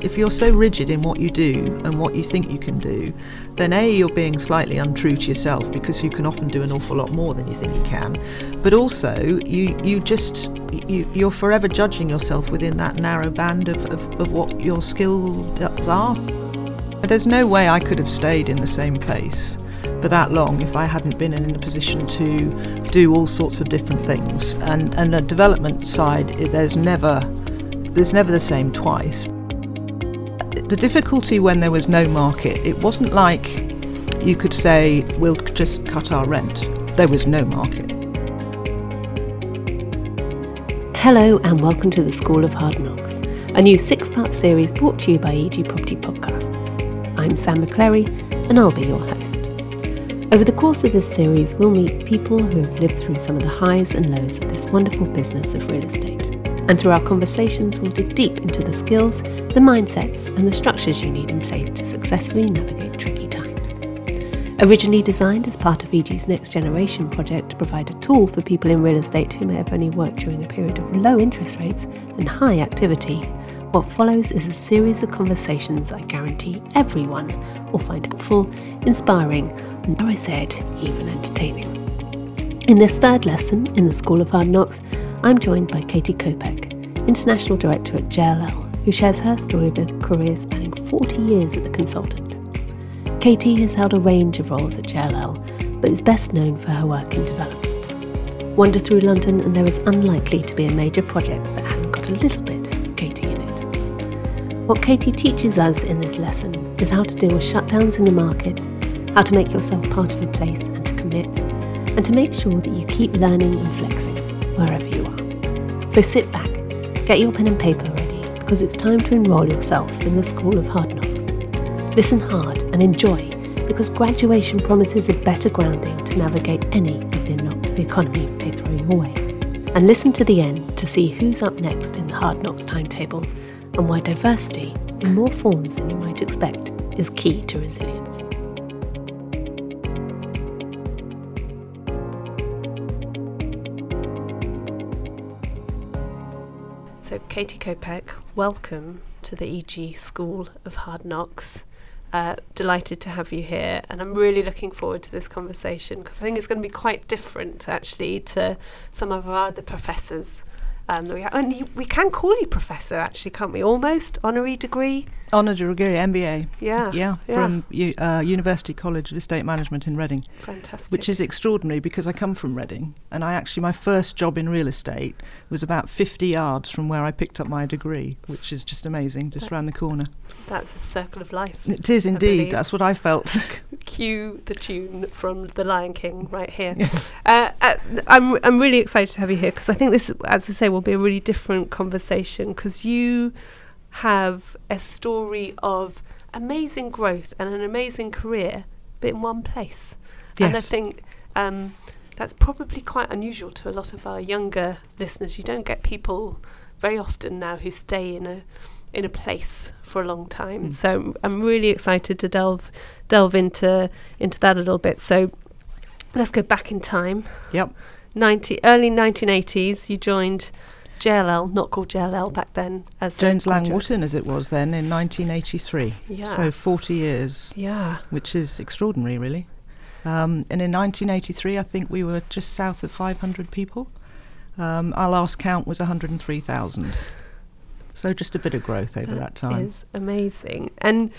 if you're so rigid in what you do and what you think you can do, then A, you're being slightly untrue to yourself because you can often do an awful lot more than you think you can. But also, you, you just, you, you're forever judging yourself within that narrow band of, of, of what your skills are. There's no way I could have stayed in the same place for that long if I hadn't been in a position to do all sorts of different things. And and a development side, there's never there's never the same twice. The difficulty when there was no market, it wasn't like you could say we'll just cut our rent. There was no market. Hello and welcome to the School of Hard Knocks, a new six-part series brought to you by EG Property Podcasts. I'm Sam McClary and I'll be your host. Over the course of this series, we'll meet people who have lived through some of the highs and lows of this wonderful business of real estate. And through our conversations, we'll dig deep into the skills, the mindsets, and the structures you need in place to successfully navigate tricky times. Originally designed as part of EG's Next Generation project to provide a tool for people in real estate who may have only worked during a period of low interest rates and high activity, what follows is a series of conversations I guarantee everyone will find helpful, inspiring, and dare I said, even entertaining. In this third lesson in the School of Hard Knocks, I'm joined by Katie Kopec, International Director at JLL, who shares her story of a career spanning 40 years as a consultant. Katie has held a range of roles at JLL, but is best known for her work in development. Wander through London, and there is unlikely to be a major project that hasn't got a little bit Katie in it. What Katie teaches us in this lesson is how to deal with shutdowns in the market, how to make yourself part of a place and to commit, and to make sure that you keep learning and flexing wherever you are. So sit back, get your pen and paper ready, because it's time to enrol yourself in the School of Hard Knocks. Listen hard and enjoy, because graduation promises a better grounding to navigate any of the knocks the economy may throw your way. And listen to the end to see who's up next in the Hard Knocks timetable and why diversity, in more forms than you might expect, is key to resilience. Katie Kopec, welcome to the EG School of Hard Knocks. Uh, delighted to have you here, and I'm really looking forward to this conversation because I think it's going to be quite different, actually, to some of our other professors um, we, and you, we can call you professor, actually, can't we? Almost honorary degree. Honorary degree, MBA. Yeah, yeah, yeah. from U, uh, University College of Estate Management in Reading. Fantastic. Which is extraordinary because I come from Reading, and I actually my first job in real estate was about 50 yards from where I picked up my degree, which is just amazing, just around the corner. That's a circle of life. It is indeed. That's what I felt. Cue the tune from The Lion King right here. uh, uh, I'm I'm really excited to have you here because I think this, as I say, will be a really different conversation because you have a story of amazing growth and an amazing career, but in one place. Yes. And I think um, that's probably quite unusual to a lot of our younger listeners. You don't get people very often now who stay in a in a place for a long time. Mm. So I'm really excited to delve delve into into that a little bit. So let's go back in time. Yep. 90 early 1980s you joined JLL, not called JLL back then, as Jones Lang Wootton, as it was then in 1983. Yeah. So 40 years. Yeah. Which is extraordinary, really. Um, and in 1983, I think we were just south of 500 people. Um, our last count was 103,000. So just a bit of growth over that, that time. Is amazing. And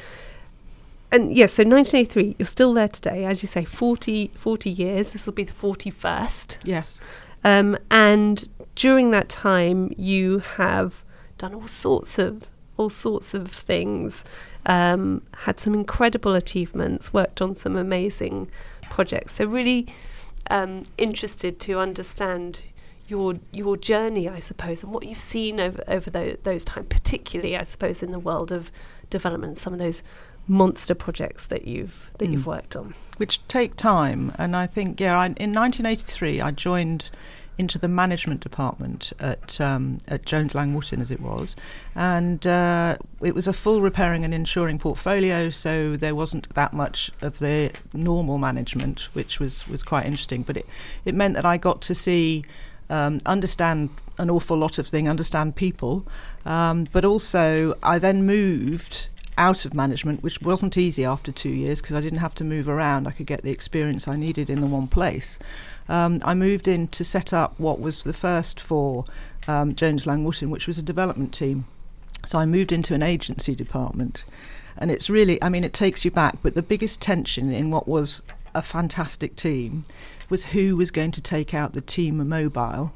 and yes, so 1983, you're still there today, as you say, 40, 40 years. This will be the 41st. Yes. Um, and during that time, you have done all sorts of all sorts of things. Um, had some incredible achievements. Worked on some amazing projects. So really um, interested to understand your your journey, I suppose, and what you've seen over over those, those times, particularly, I suppose, in the world of development. Some of those monster projects that you've that mm. you've worked on, which take time. And I think, yeah, I, in 1983, I joined into the management department at um, at Jones Lang Wootton as it was, and uh, it was a full repairing and insuring portfolio. So there wasn't that much of the normal management, which was was quite interesting. But it it meant that I got to see um, understand an awful lot of things, understand people, um, but also I then moved out of management, which wasn't easy after two years because I didn't have to move around. I could get the experience I needed in the one place. Um, I moved in to set up what was the first for um, Jones Lang Wootton, which was a development team. So I moved into an agency department. And it's really, I mean, it takes you back, but the biggest tension in what was a fantastic team was who was going to take out the team mobile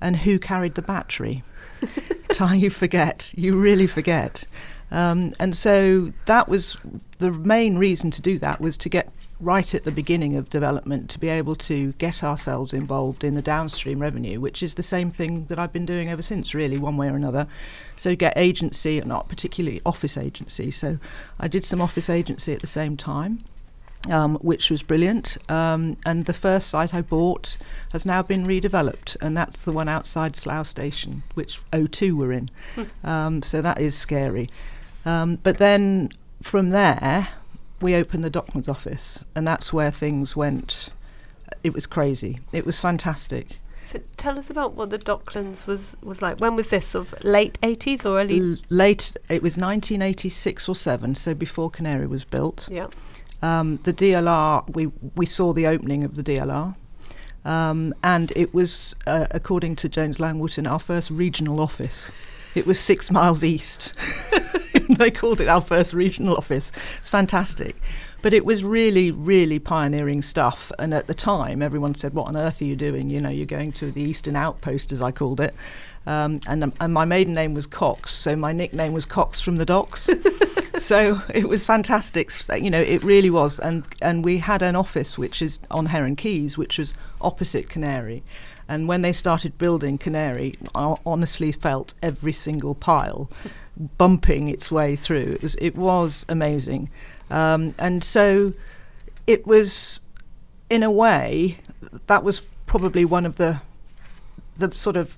and who carried the battery. Time you forget, you really forget. Um, and so that was the main reason to do that was to get right at the beginning of development to be able to get ourselves involved in the downstream revenue, which is the same thing that I've been doing ever since, really, one way or another. So get agency, and not particularly office agency. So I did some office agency at the same time. Um, which was brilliant. Um, and the first site I bought has now been redeveloped, and that's the one outside Slough Station, which O2 were in. Hmm. Um, so that is scary. Um, but then from there, we opened the Docklands office, and that's where things went. It was crazy. It was fantastic. So tell us about what the Docklands was was like. When was this? Of late eighties or early? L- late. It was 1986 or seven. So before Canary was built. Yeah. Um, the DLR. We we saw the opening of the DLR. Um, and it was, uh, according to Jones Lang Wootton, our first regional office. It was six miles east. they called it our first regional office. It's fantastic. But it was really, really pioneering stuff. And at the time, everyone said, What on earth are you doing? You know, you're going to the Eastern Outpost, as I called it. Um, and, um, and my maiden name was Cox, so my nickname was Cox from the docks. so it was fantastic. You know, it really was. And, and we had an office which is on Heron Quays, which was opposite Canary. And when they started building Canary, I honestly felt every single pile bumping its way through. It was it was amazing, um, and so it was, in a way, that was probably one of the the sort of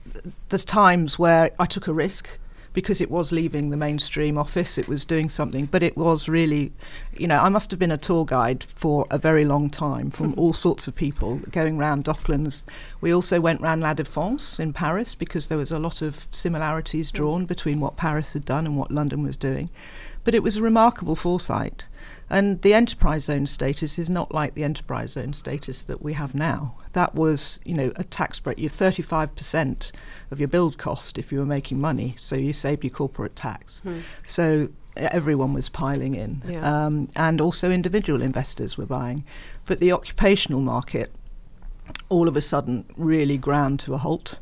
the times where I took a risk because it was leaving the mainstream office, it was doing something, but it was really, you know, I must have been a tour guide for a very long time from mm-hmm. all sorts of people going round Docklands. We also went round La Défense in Paris because there was a lot of similarities mm. drawn between what Paris had done and what London was doing. But it was a remarkable foresight. And the enterprise zone status is not like the enterprise zone status that we have now. That was, you know, a tax break. You're 35% of your build cost if you were making money, so you saved your corporate tax. Hmm. So everyone was piling in, yeah. um, and also individual investors were buying. But the occupational market all of a sudden really ground to a halt.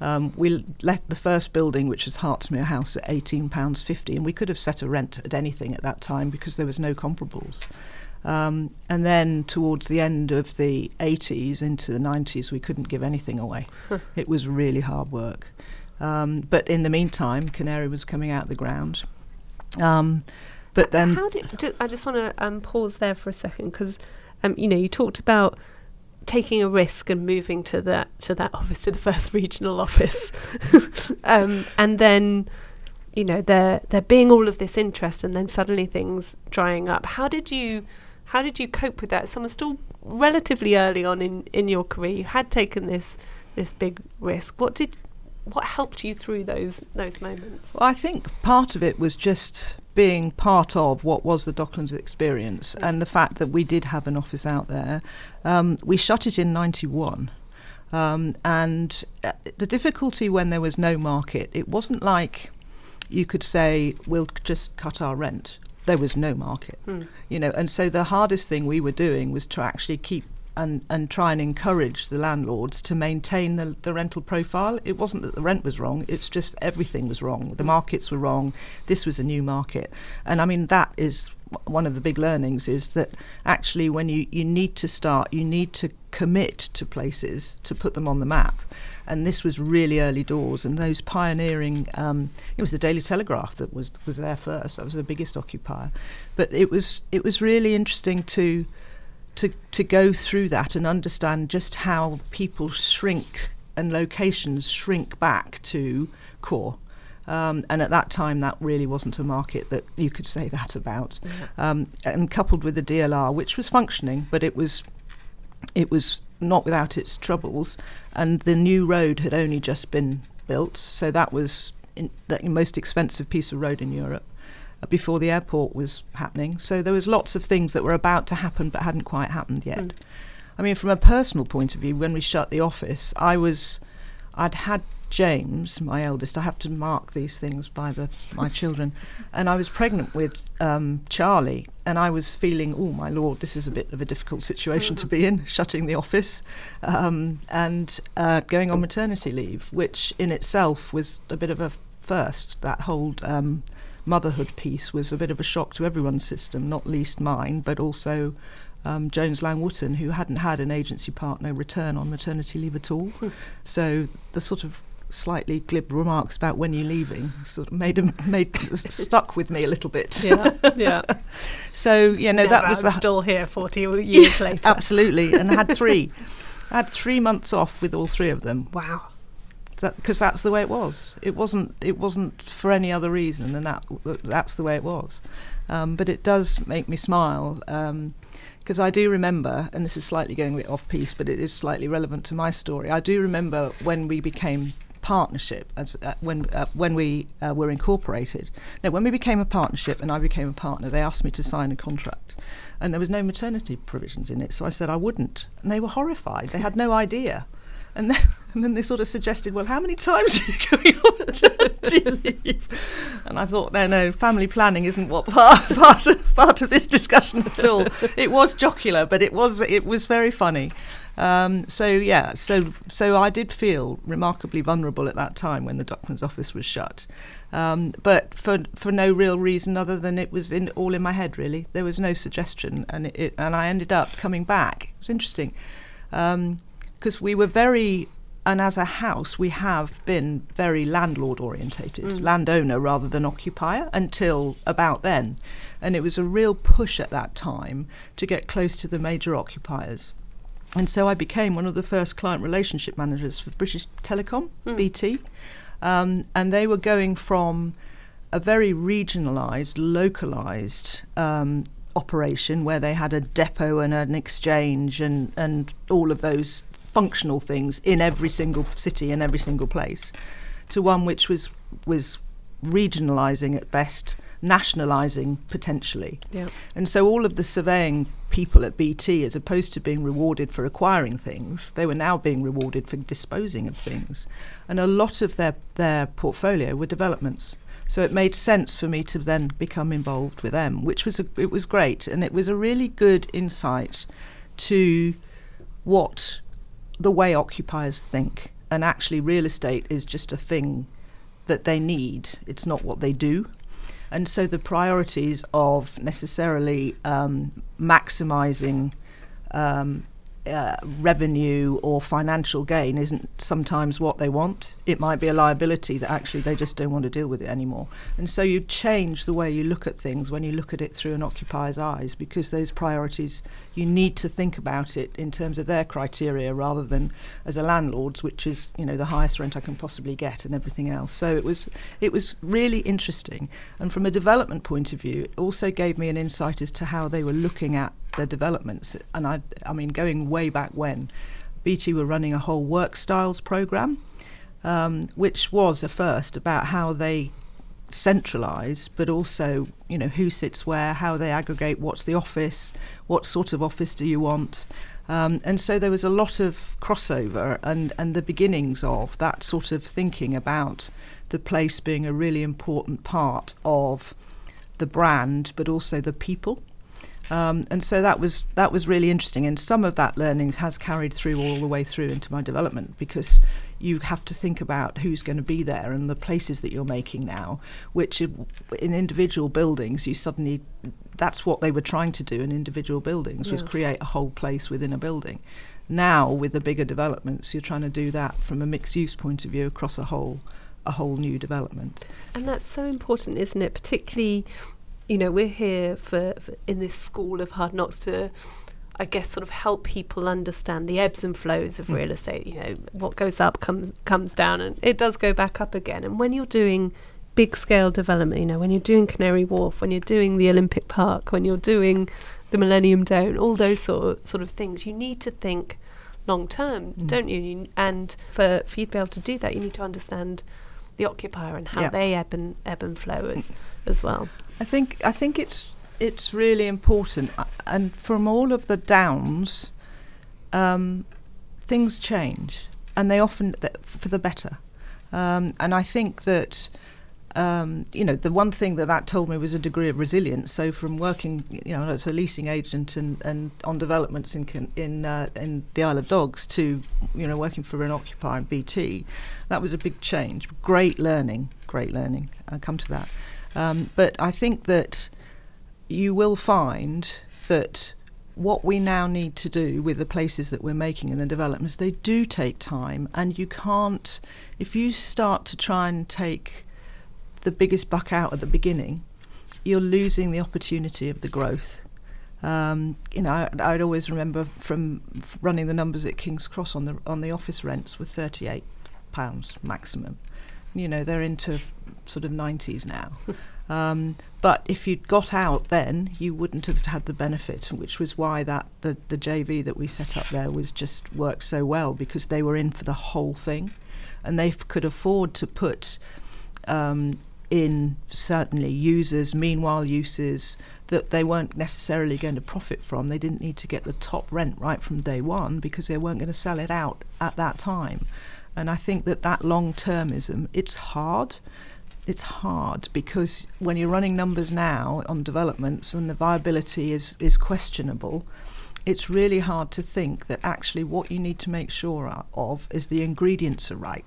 Um, we let the first building, which was Hartsmere House, at £18.50, and we could have set a rent at anything at that time because there was no comparables. Um, and then towards the end of the 80s into the 90s, we couldn't give anything away. It was really hard work. Um, but in the meantime, Canary was coming out of the ground. Um, but then. How did, I just want to um, pause there for a second because, um, you know, you talked about taking a risk and moving to that to that office to the first regional office. Um, and then you know there there being all of this interest and then suddenly things drying up how did you how did you cope with that? Someone still relatively early on in in your career you had taken this this big risk. What did what helped you through those those moments? Well, i think part of it was just being part of what was the Docklands experience and the fact that we did have an office out there. Um, we shut it in 91. Um, and uh, the difficulty when there was no market, it wasn't like you could say, we'll just cut our rent. There was no market, mm. you know, and so the hardest thing we were doing was to actually keep and, and try and encourage the landlords to maintain the, the rental profile. It wasn't that the rent was wrong, it's just everything was wrong. The markets were wrong. This was a new market. And I mean, that is one of the big learnings is that actually when you, you need to start, you need to commit to places to put them on the map. And this was really early doors, and those pioneering. Um, it was the Daily Telegraph that was was there first. That was the biggest occupier, but it was it was really interesting to to to go through that and understand just how people shrink and locations shrink back to core. Um, and at that time, that really wasn't a market that you could say that about. Um, and coupled with the DLR, which was functioning, but it was it was not without its troubles. And the new road had only just been built, so that was in, the most expensive piece of road in Europe before the airport was happening. So there was lots of things that were about to happen but hadn't quite happened yet. Mm. I mean, from a personal point of view, when we shut the office, I was, I'd had James, my eldest. I have to mark these things by the my children, and I was pregnant with um, Charlie, and I was feeling, oh my lord, this is a bit of a difficult situation to be in, shutting the office, um, and uh, going on maternity leave, which in itself was a bit of a first. That whole um, motherhood piece was a bit of a shock to everyone's system, not least mine, but also um, Jones Lang Wootton, who hadn't had an agency partner return on maternity leave at all. so the sort of slightly glib remarks about when you're leaving sort of made him made stuck with me a little bit. Yeah, yeah. so you know Now that was the still here 40 years later. absolutely, and had three. I had three months off with all three of them Wow. Because that's the way it was. It wasn't. It wasn't for any other reason, and that that's the way it was. Um, but it does make me smile because I do remember, and this is slightly going a bit off piece, but it is slightly relevant to my story. I do remember when we became partnership as uh, when uh, when we uh, were incorporated. No, when we became a partnership and I became a partner, they asked me to sign a contract, and there was no maternity provisions in it. So I said I wouldn't, and they were horrified. They had no idea. And then, and then they sort of suggested, well, how many times are you going on maternity leave? And I thought, no, no, family planning isn't what part, part, of, part of this discussion at all. It was jocular, but it was it was very funny. Um, so yeah, so so I did feel remarkably vulnerable at that time when the Docklands office was shut, um, but for for no real reason other than it was in all in my head. Really, there was no suggestion, and it, it and I ended up coming back. It was interesting because we were very. And as a house, we have been very landlord orientated, landowner rather than occupier until about then. And it was a real push at that time to get close to the major occupiers. And so I became one of the first client relationship managers for British Telecom, BT. Um, and they were going from a very regionalised, localised um, operation where they had a depot and an exchange and, and all of those functional things in every single city and every single place to one which was was regionalising at best, nationalising potentially. Yeah. And so all of the surveying people at BT, as opposed to being rewarded for acquiring things, they were now being rewarded for disposing of things. And a lot of their, their portfolio were developments. So it made sense for me to then become involved with them, which was a, it was great, and it was a really good insight to what the way occupiers think. And actually, real estate is just a thing that they need. It's not what they do. And so the priorities of necessarily um, maximising um, uh, revenue or financial gain isn't sometimes what they want. It might be a liability that actually they just don't want to deal with it anymore. And so you change the way you look at things when you look at it through an occupier's eyes because those priorities, you need to think about it in terms of their criteria rather than as a landlord's, which is, you know, the highest rent I can possibly get and everything else. So it was, it was really interesting. And from a development point of view, it also gave me an insight as to how they were looking at their developments. And I, I mean, going way back when, BT were running a whole work styles program, um, which was a first about how they centralise, but also, you know, who sits where, how they aggregate, what's the office, what sort of office do you want. Um, and so there was a lot of crossover and, and the beginnings of that sort of thinking about the place being a really important part of the brand, but also the people. Um, and so that was that was really interesting, and some of that learning has carried through all the way through into my development because you have to think about who's going to be there and the places that you're making now. Which in individual buildings, you suddenly that's what they were trying to do in individual buildings was create a whole place within a building. Now with the bigger developments, you're trying to do that from a mixed use point of view across a whole a whole new development. And that's so important, isn't it? Particularly, you know, we're here for, for in this school of hard knocks to, I guess, sort of help people understand the ebbs and flows of Mm. real estate. You know, what goes up comes comes down, and it does go back up again. And when you're doing big scale development, you know, when you're doing Canary Wharf, when you're doing the Olympic Park, when you're doing the Millennium Dome, all those sort sort of things, you need to think long term, mm. don't you? And for for you to be able to do that, you need to understand the occupier and how yeah. they ebb and ebb and flow as as well. I think I think it's it's really important, uh, and from all of the downs, um, things change, and they often th- for the better. Um, and I think that um, you know, the one thing that that told me was a degree of resilience. So from working, you know, as a leasing agent and, and on developments in in uh, in the Isle of Dogs to, you know, working for an occupier in BT, that was a big change. Great learning, great learning. I'll come to that. Um, but I think that you will find that what we now need to do with the places that we're making and the developments, they do take time, and you can't, if you start to try and take the biggest buck out at the beginning, you're losing the opportunity of the growth. Um, you know, I, would always remember from running the numbers at King's Cross on the on the office rents were 38 pounds maximum. You know, they're into sort of 90s now. um, but if you'd got out then, you wouldn't have had the benefit, which was why that the, the JV that we set up there was just worked so well because they were in for the whole thing, and they f- could afford to put um, in certainly users, meanwhile uses that they weren't necessarily going to profit from. They didn't need to get the top rent right from day one because they weren't going to sell it out at that time. And I think that that long termism, it's hard. It's hard because when you're running numbers now on developments and the viability is, is questionable, it's really hard to think that actually what you need to make sure of is the ingredients are right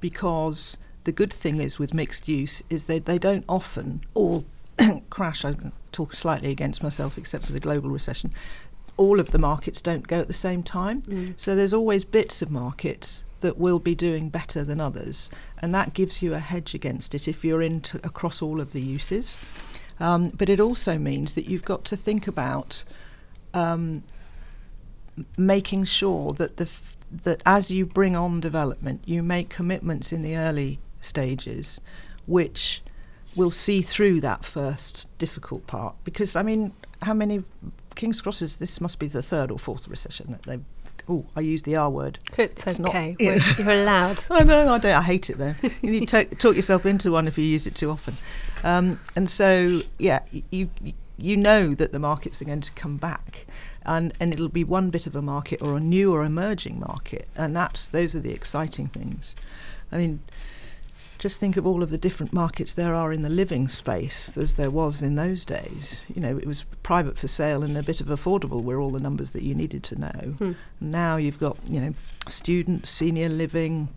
because the good thing is with mixed use is they, they don't often all crash. I talk slightly against myself, except for the global recession. All of the markets don't go at the same time. Mm. So there's always bits of markets that will be doing better than others, and that gives you a hedge against it if you're into across all of the uses. Um, but it also means that you've got to think about um, making sure that the f- that as you bring on development, you make commitments in the early stages, which will see through that first difficult part. Because, I mean, how many King's Crosses, this must be the third or fourth recession that they've Oh, I use the R word. It's, it's okay. Not, you You're allowed. I know. I don't. I hate it though. you need to talk yourself into one if you use it too often. Um, and so, yeah, you you know that the markets are going to come back, and and it'll be one bit of a market or a new or emerging market, and that's those are the exciting things. I mean, just think of all of the different markets there are in the living space as there was in those days. You know, it was private for sale and a bit of affordable were all the numbers that you needed to know. Hmm. Now you've got, you know, student, senior living,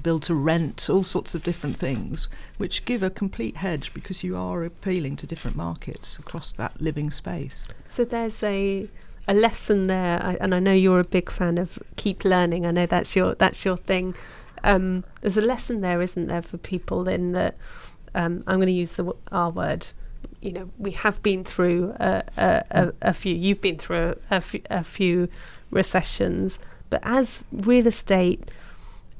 build to rent, all sorts of different things, which give a complete hedge because you are appealing to different markets across that living space. So there's a a lesson there, I, and I know you're a big fan of keep learning. I know that's your that's your thing um, there's a lesson there, isn't there, for people in that um, I'm going to use the R word. You know, we have been through a, a, a, a few. You've been through a, a few recessions, but as real estate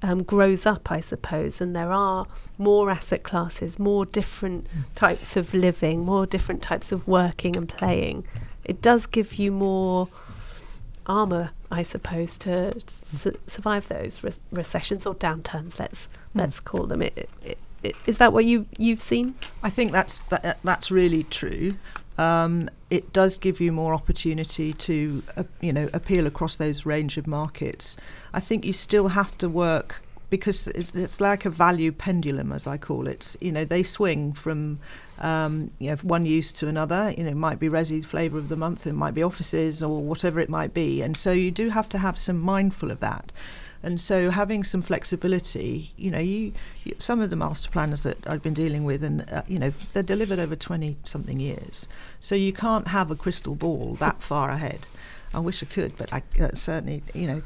um, grows up, I suppose, and there are more asset classes, more different mm. types of living, more different types of working and playing, it does give you more armor, I suppose, to su- survive those re- recessions or downturns. Let's mm. let's call them. It, it, it, is that what you you've seen? I think that's that, that's really true. Um, it does give you more opportunity to uh, you know appeal across those range of markets. I think you still have to work because it's, it's like a value pendulum, as I call it. You know, they swing from um, you know one use to another. You know, it might be Resi flavour of the month, it might be offices or whatever it might be, and so you do have to have some mindful of that. And so having some flexibility, you know, you, you some of the master planners that I've been dealing with, and uh, you know, they're delivered over twenty something years, so you can't have a crystal ball that far ahead. I wish I could, but I uh, certainly, you know.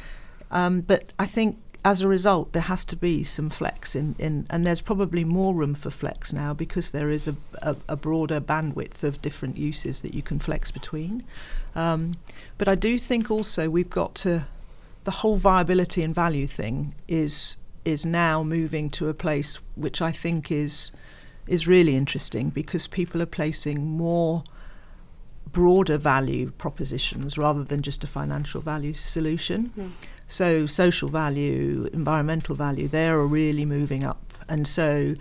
Um, but I think as a result, there has to be some flex in, in and there's probably more room for flex now because there is a, a, a broader bandwidth of different uses that you can flex between. Um, but I do think also we've got to the whole viability and value thing is is now moving to a place which I think is is really interesting because people are placing more broader value propositions rather than just a financial value solution. Mm. So social value, environmental value, they're really moving up. And so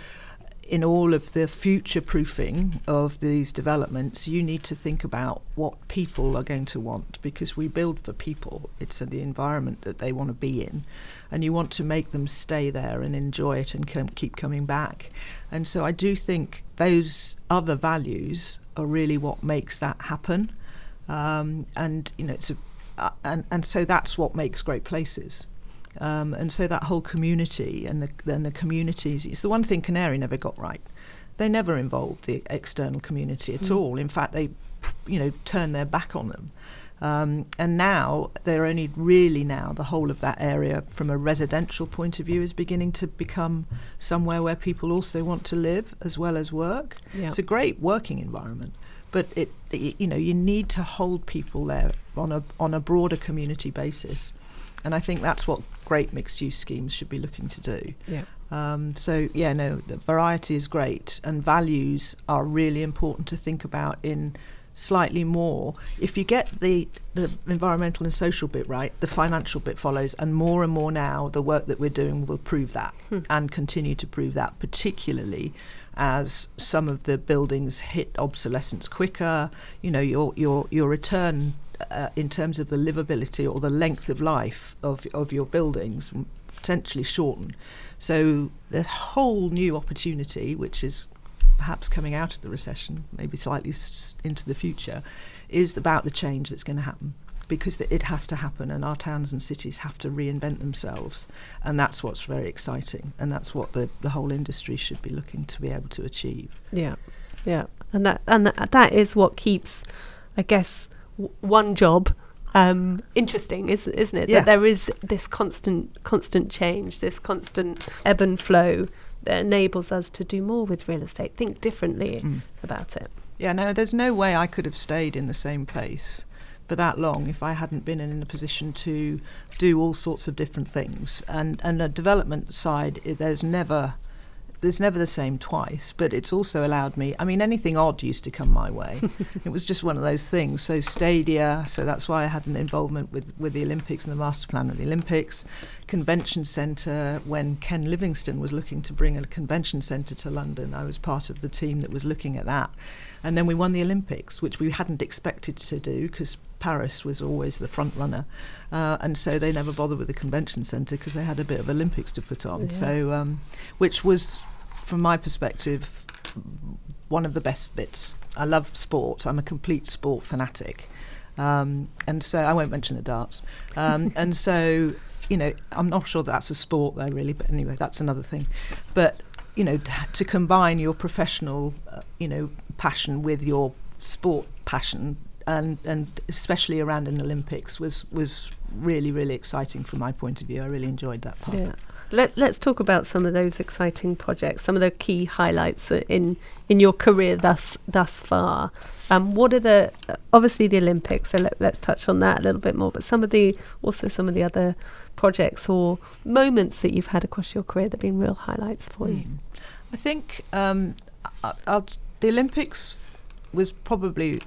in all of the future proofing of these developments, you need to think about what people are going to want because we build for people. It's the environment that they want to be in, and you want to make them stay there and enjoy it and com- keep coming back. And so I do think those other values are really what makes that happen. Um, and you know, it's a, and and so that's what makes great places. Um, and so that whole community and the, then the communities, it's the one thing Canary never got right. They never involved the external community at mm. all. In fact, they, you know, turned their back on them. Um, and now they're only really now the whole of that area from a residential point of view is beginning to become somewhere where people also want to live as well as work. Yeah. It's a great working environment, but it, it, you know you need to hold people there on a on a broader community basis, and I think that's what great mixed use schemes should be looking to do. Yeah. Um, so yeah, no, the variety is great, and values are really important to think about in slightly more. If you get the the environmental and social bit right, the financial bit follows, and more and more now, the work that we're doing will prove that hmm. and continue to prove that, particularly as some of the buildings hit obsolescence quicker. You know, your your your return uh, in terms of the livability or the length of life of, of your buildings potentially shorten. So a whole new opportunity, which is perhaps coming out of the recession, maybe slightly s- into the future, is about the change that's going to happen. Because it has to happen, and our towns and cities have to reinvent themselves, and that's what's very exciting, and that's what the, the whole industry should be looking to be able to achieve. Yeah, yeah, and that and that, that is what keeps, I guess, one job um, interesting, is, isn't it? Yeah. That there is this constant, constant change, this constant ebb and flow that enables us to do more with real estate, think differently mm. about it. Yeah, no, there's no way I could have stayed in the same place for that long if I hadn't been in a position to do all sorts of different things. And and a development side, there's never it's never the same twice, but it's also allowed me. I mean, anything odd used to come my way. it was just one of those things. So stadia, so that's why I had an involvement with with the Olympics and the master plan of the Olympics, convention centre. When Ken Livingstone was looking to bring a convention centre to London, I was part of the team that was looking at that, and then we won the Olympics, which we hadn't expected to do because Paris was always the front runner, uh, and so they never bothered with the convention centre because they had a bit of Olympics to put on. Yeah. So, um, which was from my perspective, one of the best bits. I love sport. I'm a complete sport fanatic. Um, and so I won't mention the darts. Um, and so, you know, I'm not sure that's a sport though, really, but anyway, that's another thing. But, you know, to combine your professional, uh, you know, passion with your sport passion and and especially around an Olympics was was really really exciting from my point of view. I really enjoyed that part. Yeah. Let, us talk about some of those exciting projects, some of the key highlights in in your career thus thus far. Um, what are the obviously the Olympics? So let, us touch on that a little bit more. But some of the also some of the other projects or moments that you've had across your career that have been real highlights for mm. you. Hmm. I think um, I, the Olympics was probably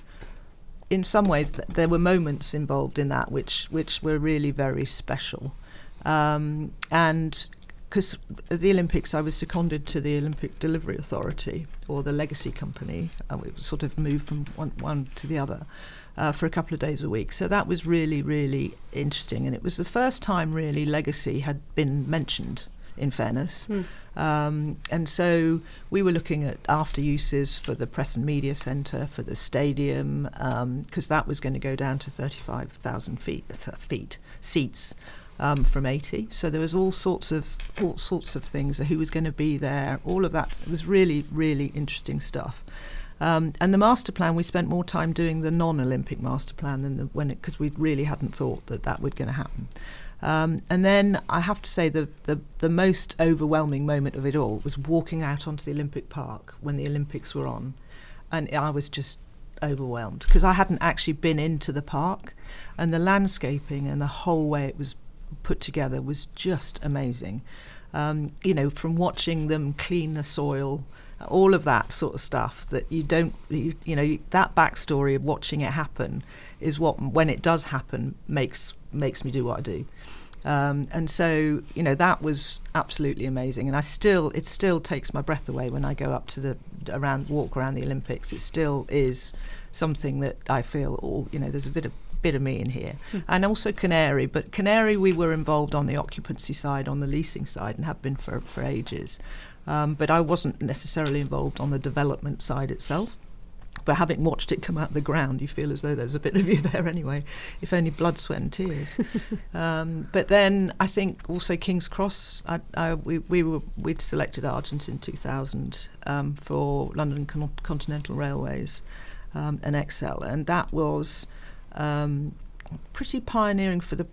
in some ways th- there were moments involved in that which which were really very special. Um, and because at the Olympics, I was seconded to the Olympic Delivery Authority or the Legacy Company. Uh, we sort of moved from one, one to the other uh, for a couple of days a week. So that was really, really interesting. And it was the first time, really, Legacy had been mentioned, in fairness. Mm. Um, and so we were looking at after uses for the Press and Media Centre, for the stadium, because um, that was going to go down to 35,000 feet, feet seats um, from 80. So there was all sorts of all sorts of things. Who was going to be there? All of that it was really really interesting stuff. Um, and the master plan, we spent more time doing the non-Olympic master plan than the, when because we really hadn't thought that that was going to happen. Um, and then I have to say the, the the most overwhelming moment of it all was walking out onto the Olympic Park when the Olympics were on, and I was just overwhelmed because I hadn't actually been into the park, and the landscaping and the whole way it was put together was just amazing. Um, you know, from watching them clean the soil, all of that sort of stuff that you don't, you, you know, that backstory of watching it happen is what, when it does happen, makes makes me do what I do. Um, and so, you know, that was absolutely amazing. And I still, it still takes my breath away when I go up to the around, walk around the Olympics. It still is something that I feel, oh, you know, there's a bit of bit of me in here. Mm. And also Canary, but Canary we were involved on the occupancy side, on the leasing side, and have been for for ages. Um, but I wasn't necessarily involved on the development side itself. But having watched it come out of the ground, you feel as though there's a bit of you there anyway, if only blood, sweat, and tears. um, but then I think also King's Cross, I, I, we, we were, we'd selected Argent in 2000 um, for London Con- Continental Railways um, and Exel, and that was um, pretty pioneering for the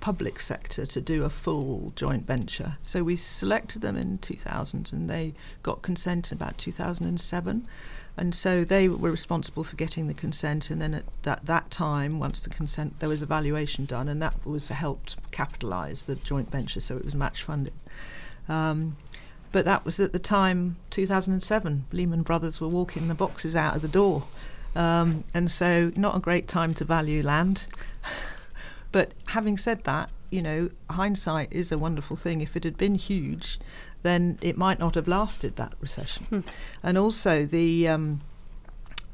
public sector to do a full joint venture. So we selected them in 2000 and they got consent in about 2007. And so they were responsible for getting the consent. And then at that, that time, once the consent, there was a valuation done, and that was helped capitalise the joint venture, so it was match funded. Um, but that was at the time, 2007. Lehman Brothers were walking the boxes out of the door. Um, and so, not a great time to value land. but having said that, you know, hindsight is a wonderful thing. If it had been huge, then it might not have lasted that recession. Hmm. And also, the um,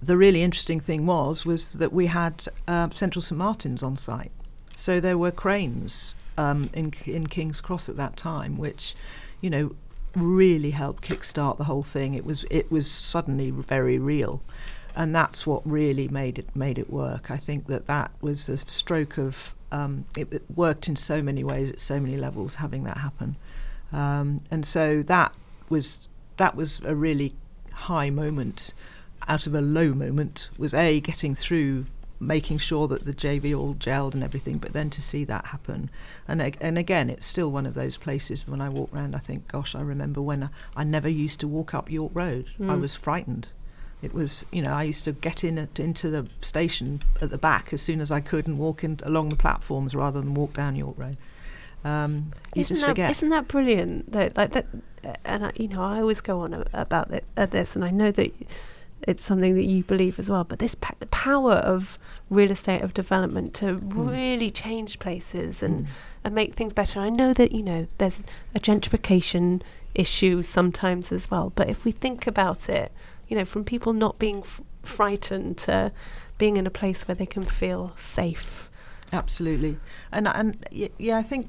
the really interesting thing was was that we had uh, Central St Martin's on site, so there were cranes um, in in King's Cross at that time, which, you know, really helped kickstart the whole thing. It was it was suddenly very real and that's what really made it made it work. I think that that was a stroke of um, it, it, worked in so many ways at so many levels having that happen, um, and so that was that was a really high moment out of a low moment was a getting through making sure that the JV all gelled and everything, but then to see that happen, and and again, it's still one of those places when I walk around, I think, gosh, I remember when I, I never used to walk up York Road. Mm. I was frightened. It was, you know, I used to get in at, into the station at the back as soon as I could and walk in along the platforms rather than walk down York Road. Um, you isn't just that, forget. Isn't that brilliant? That like that, and I, you know, I always go on about it, uh, this, and I know that it's something that you believe as well. But this pa- the power of real estate of development to mm. really change places and mm. and make things better. I know that you know there's a gentrification issue sometimes as well. But if we think about it you know, from people not being f- frightened to being in a place where they can feel safe. Absolutely, and and yeah, I think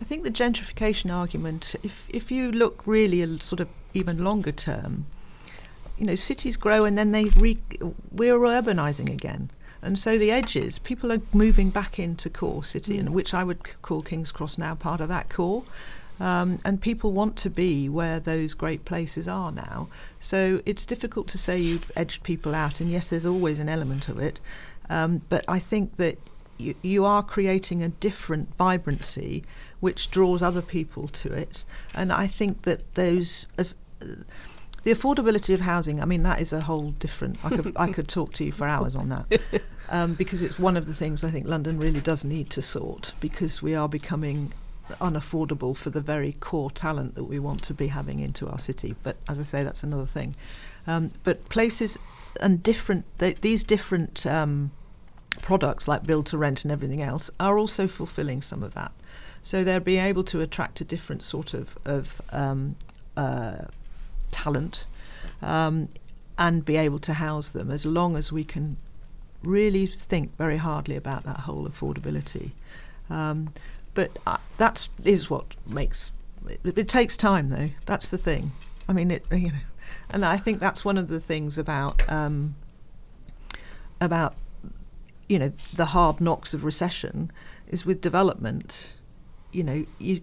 I think the gentrification argument, if if you look really a sort of even longer term, you know, cities grow and then they re- we're urbanizing again. And so the edges, people are moving back into core city, mm. and which I would call King's Cross now part of that core. Um, and people want to be where those great places are now. So it's difficult to say you've edged people out, and yes, there's always an element of it. Um, but I think that you, you are creating a different vibrancy which draws other people to it. And I think that those. As, uh, the affordability of housing, I mean, that is a whole different. I could I could talk to you for hours on that, um, because it's one of the things I think London really does need to sort because we are becoming unaffordable for the very core talent that we want to be having into our city. But as I say, that's another thing. Um, but places and different these different um, products like build to rent and everything else are also fulfilling some of that. So they're being able to attract a different sort of of um, uh, talent um, and be able to house them as long as we can really think very hardly about that whole affordability. Um, but uh, that is what makes it, it, takes time, though. That's the thing. I mean, it you know, and I think that's one of the things about um, about you know the hard knocks of recession is with development. You know, you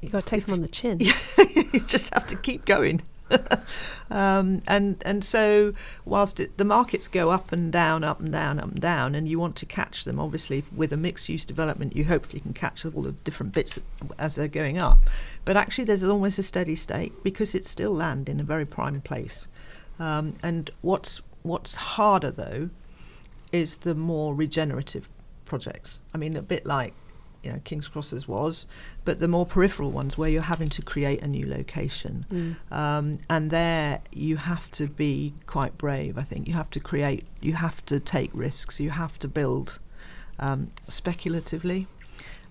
you got to take them on the chin. you just have to keep going. um, and and so whilst it, the markets go up and down, up and down, up and down, and you want to catch them, obviously with a mixed-use development, you hopefully can catch all the different bits as they're going up. But actually, there's almost a steady state because it's still land in a very prime place. Um, and what's what's harder though is the more regenerative projects. I mean, a bit like you know, King's Crosses was, but the more peripheral ones where you're having to create a new location. Mm. Um, and there you have to be quite brave, I think. You have to create, you have to take risks, you have to build um, speculatively.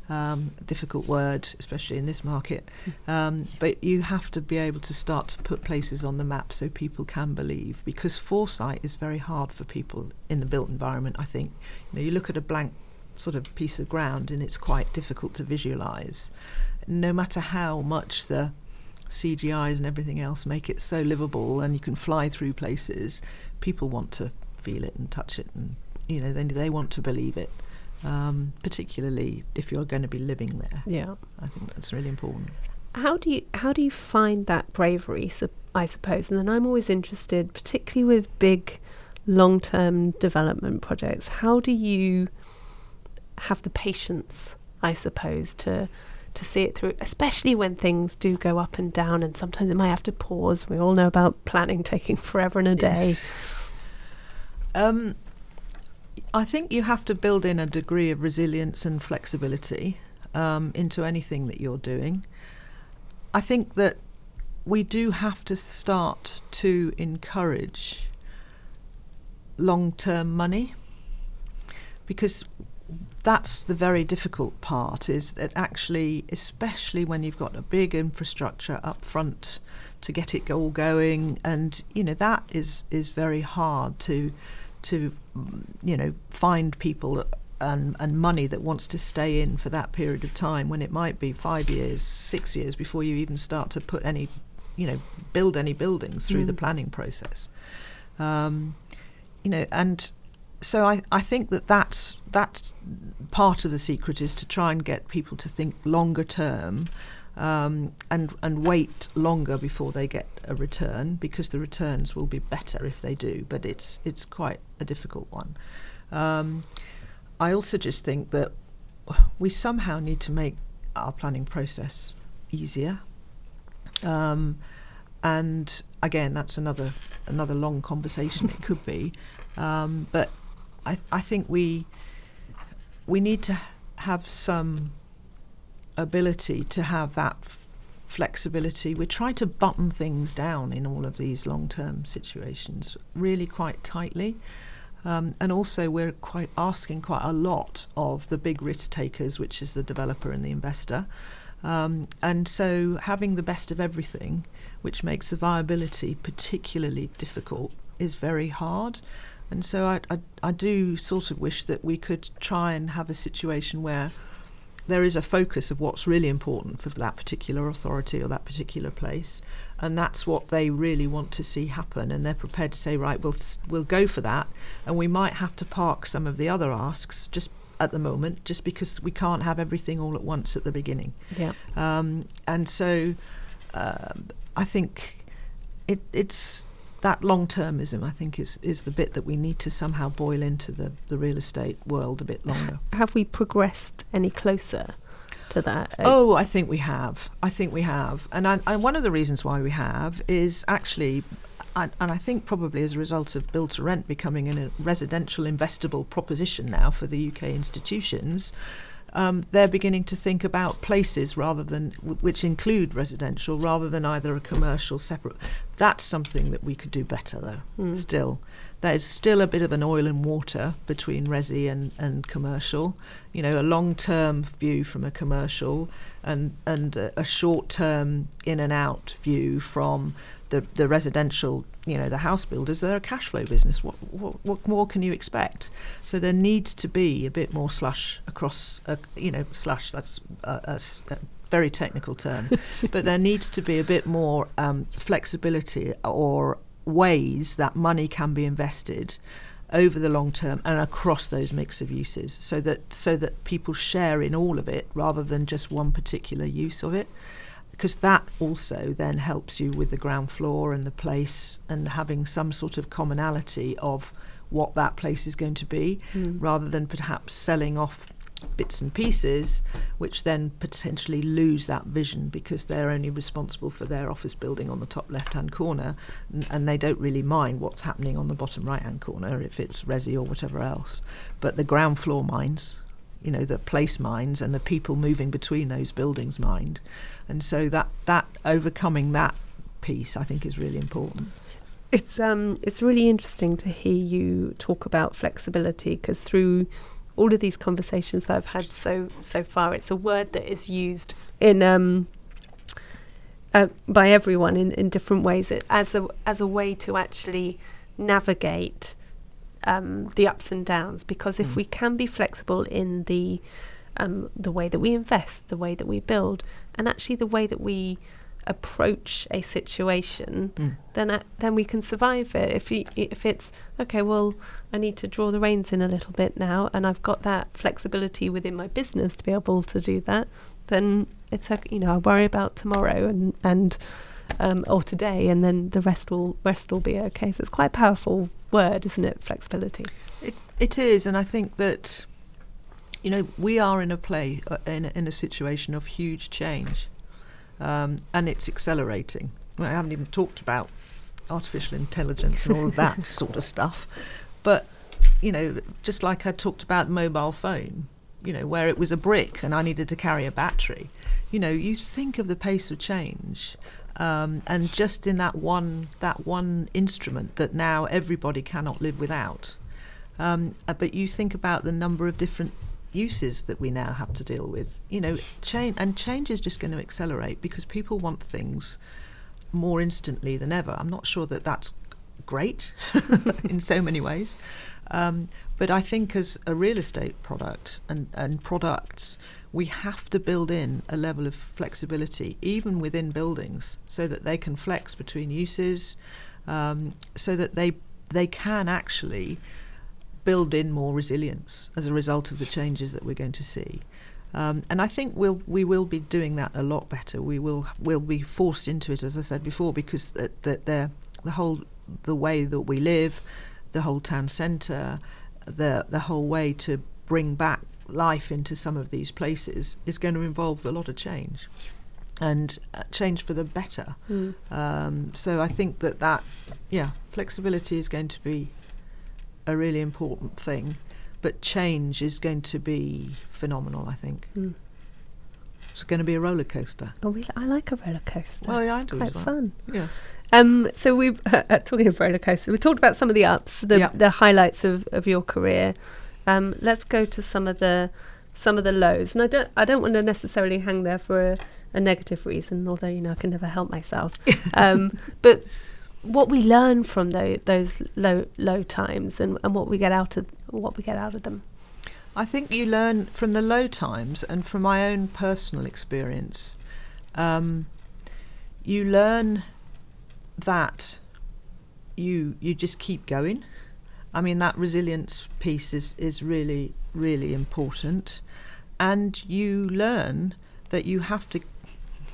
Um, difficult word, especially in this market. Um, but you have to be able to start to put places on the map so people can believe, because foresight is very hard for people in the built environment. I think you know you look at a blank sort of piece of ground and it's quite difficult to visualize. No matter how much the CGIs and everything else make it so livable and you can fly through places, people want to feel it and touch it and you know they they want to believe it. Um, particularly if you're going to be living there. Yeah, I think that's really important. How do you how do you find that bravery? So, I suppose, and then I'm always interested, particularly with big, long-term development projects. How do you have the patience, I suppose, to to see it through, especially when things do go up and down, and sometimes it might have to pause. We all know about planning taking forever and a day. Yes. Um, I think you have to build in a degree of resilience and flexibility um, into anything that you're doing. I think that we do have to start to encourage long term money because that's the very difficult part is that actually especially when you've got a big infrastructure up front to get it all going and you know that is is very hard to to you know find people and and money that wants to stay in for that period of time when it might be 5 years 6 years before you even start to put any you know build any buildings through mm. the planning process um, you know and so I, I think that that's that's part of the secret is to try and get people to think longer term um, and and wait longer before they get a return because the returns will be better if they do but it's it's quite a difficult one. Um, I also just think that we somehow need to make our planning process easier. Um, and again that's another another long conversation it could be. Um, but I, I think we we need to have some ability to have that f- flexibility. We try to button things down in all of these long term situations really quite tightly. Um, and also, we're quite asking quite a lot of the big risk takers, which is the developer and the investor. Um, and so, having the best of everything, which makes the viability particularly difficult, is very hard. And so I, I, I do sort of wish that we could try and have a situation where there is a focus of what's really important for that particular authority or that particular place, and that's what they really want to see happen. And they're prepared to say, right, we'll we'll go for that, and we might have to park some of the other asks just at the moment, just because we can't have everything all at once at the beginning. Yeah. Um, and so, uh, I think it, it's that long termism, I think, is, is the bit that we need to somehow boil into the, the real estate world a bit longer. Have we progressed any closer to that? Oh, I think we have. I think we have. And, I, and one of the reasons why we have is actually and, and, I think probably as a result of build to rent becoming a residential investable proposition now for the UK institutions, um, they're beginning to think about places rather than which include residential rather than either a commercial separate. That's something that we could do better though. Mm. Still, there's still a bit of an oil and water between resi and, and commercial. You know, a long term view from a commercial and and a, a short term in and out view from the, the residential, you know, the house builders, they're a cash flow business. What, what, what more can you expect? So there needs to be a bit more slush across, a, you know, slush, that's a, a, a very technical term, but there needs to be a bit more um, flexibility or ways that money can be invested over the long term and across those mix of uses so that so that people share in all of it rather than just one particular use of it because that also then helps you with the ground floor and the place and having some sort of commonality of what that place is going to be mm. rather than perhaps selling off bits and pieces which then potentially lose that vision because they're only responsible for their office building on the top left hand corner and, they don't really mind what's happening on the bottom right hand corner if it's resi or whatever else but the ground floor minds you know the place minds and the people moving between those buildings mind and so that that overcoming that piece I think is really important. It's um it's really interesting to hear you talk about flexibility because through all of these conversations that I've had so so far, it's a word that is used in um, uh, by everyone in, in different ways it, as a as a way to actually navigate um, the ups and downs. Because if Mm. we can be flexible in the um, the way that we invest, the way that we build, and actually the way that we approach a situation, Mm. then uh, then we can survive it. If you, if it's okay, well, I need to draw the reins in a little bit now, and I've got that flexibility within my business to be able to do that. Then it's okay. You know, I worry about tomorrow and and um, or today, and then the rest will rest will be okay. So it's quite a powerful word, isn't it? Flexibility. It it is, and I think that you know we are in a play uh, in a, in a situation of huge change, um, and it's accelerating. Well, I haven't even talked about artificial intelligence and all of that sort of stuff, but you know, just like I talked about the mobile phone, you know, where it was a brick and I needed to carry a battery. You know, you think of the pace of change. Um, and just in that one that one instrument that now everybody cannot live without, um, uh, but you think about the number of different uses that we now have to deal with. You know, change and change is just going to accelerate because people want things more instantly than ever. I'm not sure that that's great in so many ways, um, but I think as a real estate product and, and products, we have to build in a level of flexibility even within buildings so that they can flex between uses, um, so that they they can actually build in more resilience as a result of the changes that we're going to see. Um, and I think we'll we will be doing that a lot better. We will will be forced into it, as I said before, because that that the the whole the way that we live, the whole town centre, the the whole way to bring back life into some of these places is going to involve a lot of change, and uh, change for the better. Um, so I think that that yeah flexibility is going to be a really important thing, but change is going to be phenomenal. I think Mm. it's going to be a roller coaster. Oh, we, I like a roller coaster. Well, yeah, it's quite well. fun. Yeah. Um, so we've uh, talking of roller coaster. We talked about some of the ups, the Yeah. the highlights of, of your career. Um, let's go to some of the some of the lows. And I don't I don't want to necessarily hang there for a, a negative reason, although you know I can never help myself. um, but what we learn from tho- those low low times and, and what we get out of what we get out of them. I think you learn from the low times and from my own personal experience. Um, you learn that you you just keep going. I mean that resilience piece is is really really important, and you learn that you have to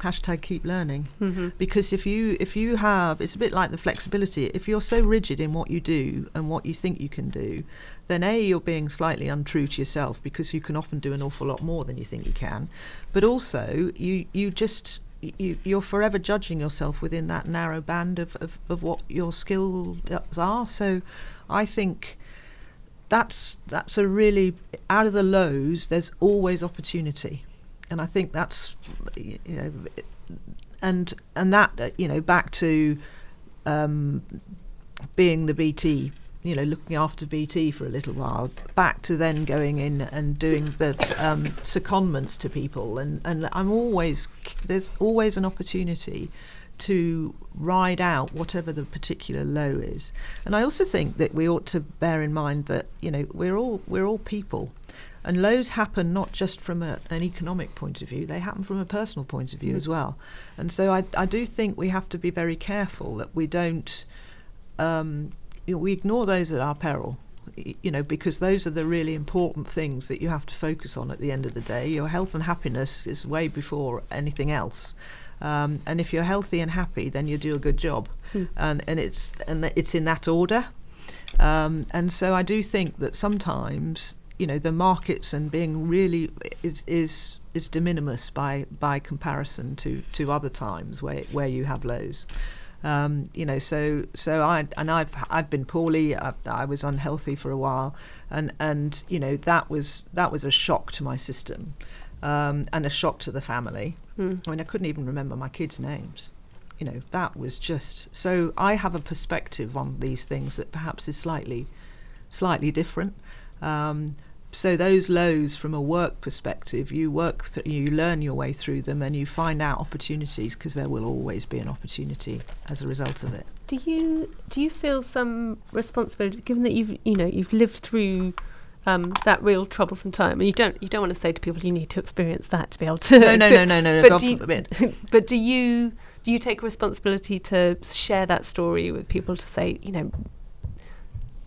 hashtag keep learning. Mm-hmm. because if you if you have it's a bit like the flexibility. If you're so rigid in what you do and what you think you can do then a you're being slightly untrue to yourself because you can often do an awful lot more than you think you can. But also you you just you, you're forever judging yourself within that narrow band of, of, of what your skills are. So I think that's that's a really out of the lows there's always opportunity and I think that's you know and and that uh, you know back to um, being the BT you know looking after BT for a little while back to then going in and doing the um, secondments to people. And and I'm always there's always an opportunity to ride out whatever the particular low is. And I also think that we ought to bear in mind that you know we're all we're all people and lows happen not just from a, an economic point of view, they happen from a personal point of view Mm. as well. And so I, I do think we have to be very careful that we don't, um, you know, we ignore those at our peril. You know, because those are the really important things that you have to focus on at the end of the day. Your health and happiness is way before anything else. Um, and if you're healthy and happy, then you do a good job. Hmm. And and it's and it's in that order. Um, and so I do think that sometimes you know the markets and being really is is is de minimis by by comparison to to other times where where you have lows. Um, you know, so so I and I've I've been poorly. I, I was unhealthy for a while, and and you know that was that was a shock to my system, um, and a shock to the family. Mm. I mean, I couldn't even remember my kids' names. You know, that was just so. I have a perspective on these things that perhaps is slightly, slightly different. Um, so those lows from a work perspective you work th- you learn your way through them and you find out opportunities because there will always be an opportunity as a result of it. Do you do you feel some responsibility given that you've you know you've lived through um, that real troublesome time and you don't you don't want to say to people you need to experience that to be able to no no no no no but do you, but do you do you take responsibility to share that story with people to say you know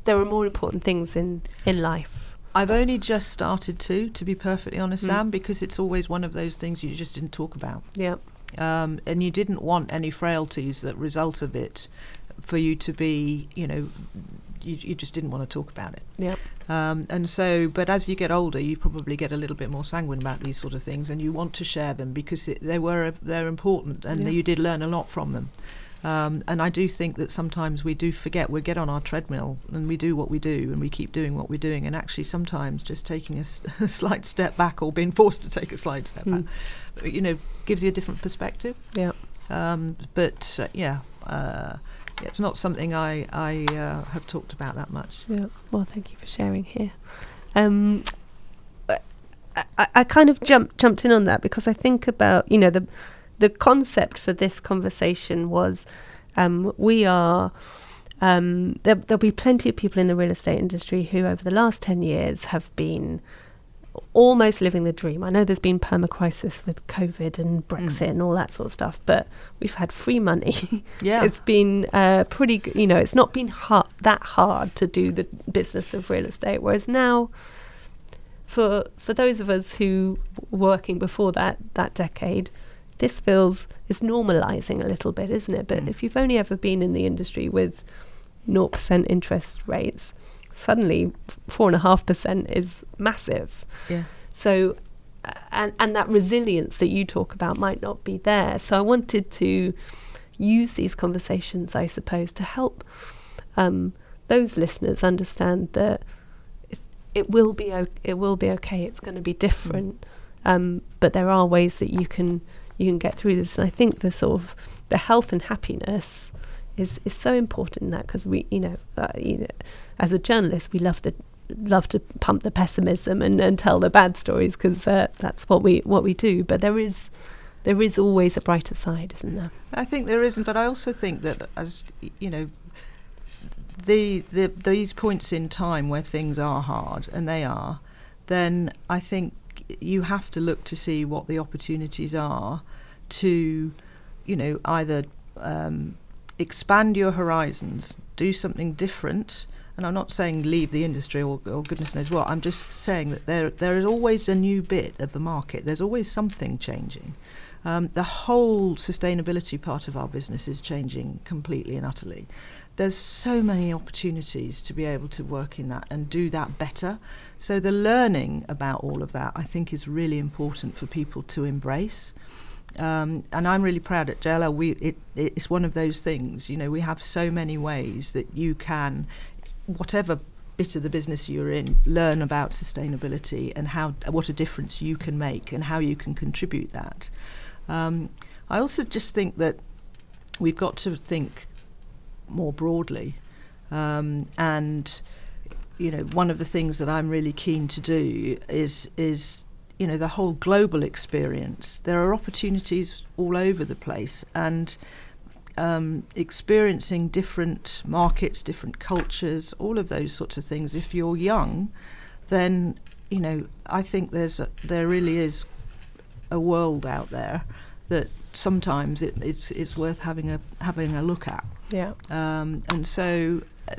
there are more important things in in life I've only just started to, to be perfectly honest, Mm. Sam, because it's always one of those things you just didn't talk about. yeah um, and you didn't want any frailties that result of it for you to be, you know, you, you just didn't want to talk about it. yeah Um, and so, but as you get older, you probably get a little bit more sanguine about these sort of things, and you want to share them because it, they were they're important, and Yeah. you did learn a lot from them. Um, and I do think that sometimes we do forget. We get on our treadmill and we do what we do, and we keep doing what we're doing. And actually, sometimes just taking a, s- a slight step back, or being forced to take a slight step Mm. back, you know, gives you a different perspective. yeah Um, but uh, yeah, uh, it's not something I I uh, have talked about that much. Yeah. Well, thank you for sharing here. Um, I, I, I kind of jumped jumped in on that because I think about you know the the concept for this conversation was um, we are. Um, there, there'll be plenty of people in the real estate industry who, over the last 10 years, have been almost living the dream. I know there's been perma crisis with COVID and Brexit and all that sort of stuff, but we've had free money. Yeah, It's been uh, pretty, g- you know, it's not been hard, that hard to do the business of real estate. Whereas now, for for those of us who were working before that that decade, this feels is normalising a little bit, isn't it? But Mm. if you've only ever been in the industry with 0% interest rates, suddenly four and a half percent is massive. yeah. So, uh, and and that resilience that you talk about might not be there. So I wanted to use these conversations, I suppose, to help um, those listeners understand that it, it will be o- it will be okay. It's going to be different, um, but there are ways that you can you can get through this. And I think the sort of the health and happiness is is so important in that because we you know uh, you know as a journalist we love the love to pump the pessimism and, and tell the bad stories because uh, that's what we what we do. But there is there is always a brighter side, isn't there? I think there isn't, but I also think that as you know, the the these points in time where things are hard, and they are, then I think you have to look to see what the opportunities are to, you know, either um, expand your horizons, do something different. And I'm not saying leave the industry or, or goodness knows what. I'm just saying that there there is always a new bit of the market. There's always something changing. Um, the whole sustainability part of our business is changing completely and utterly. There's so many opportunities to be able to work in that and do that better. So the learning about all of that, I think, is really important for people to embrace. Um, and I'm really proud at JLL. We it, it's one of those things. You know, we have so many ways that you can, whatever bit of the business you're in, learn about sustainability and how what a difference you can make and how you can contribute that. Um, I also just think that we've got to think more broadly, um, and you know, one of the things that I'm really keen to do is is you know the whole global experience. There are opportunities all over the place, and um, experiencing different markets, different cultures, all of those sorts of things. If you're young, then you know I think there's a, there really is a world out there that sometimes it, it's it's worth having a having a look at. Yeah. Um, and so uh,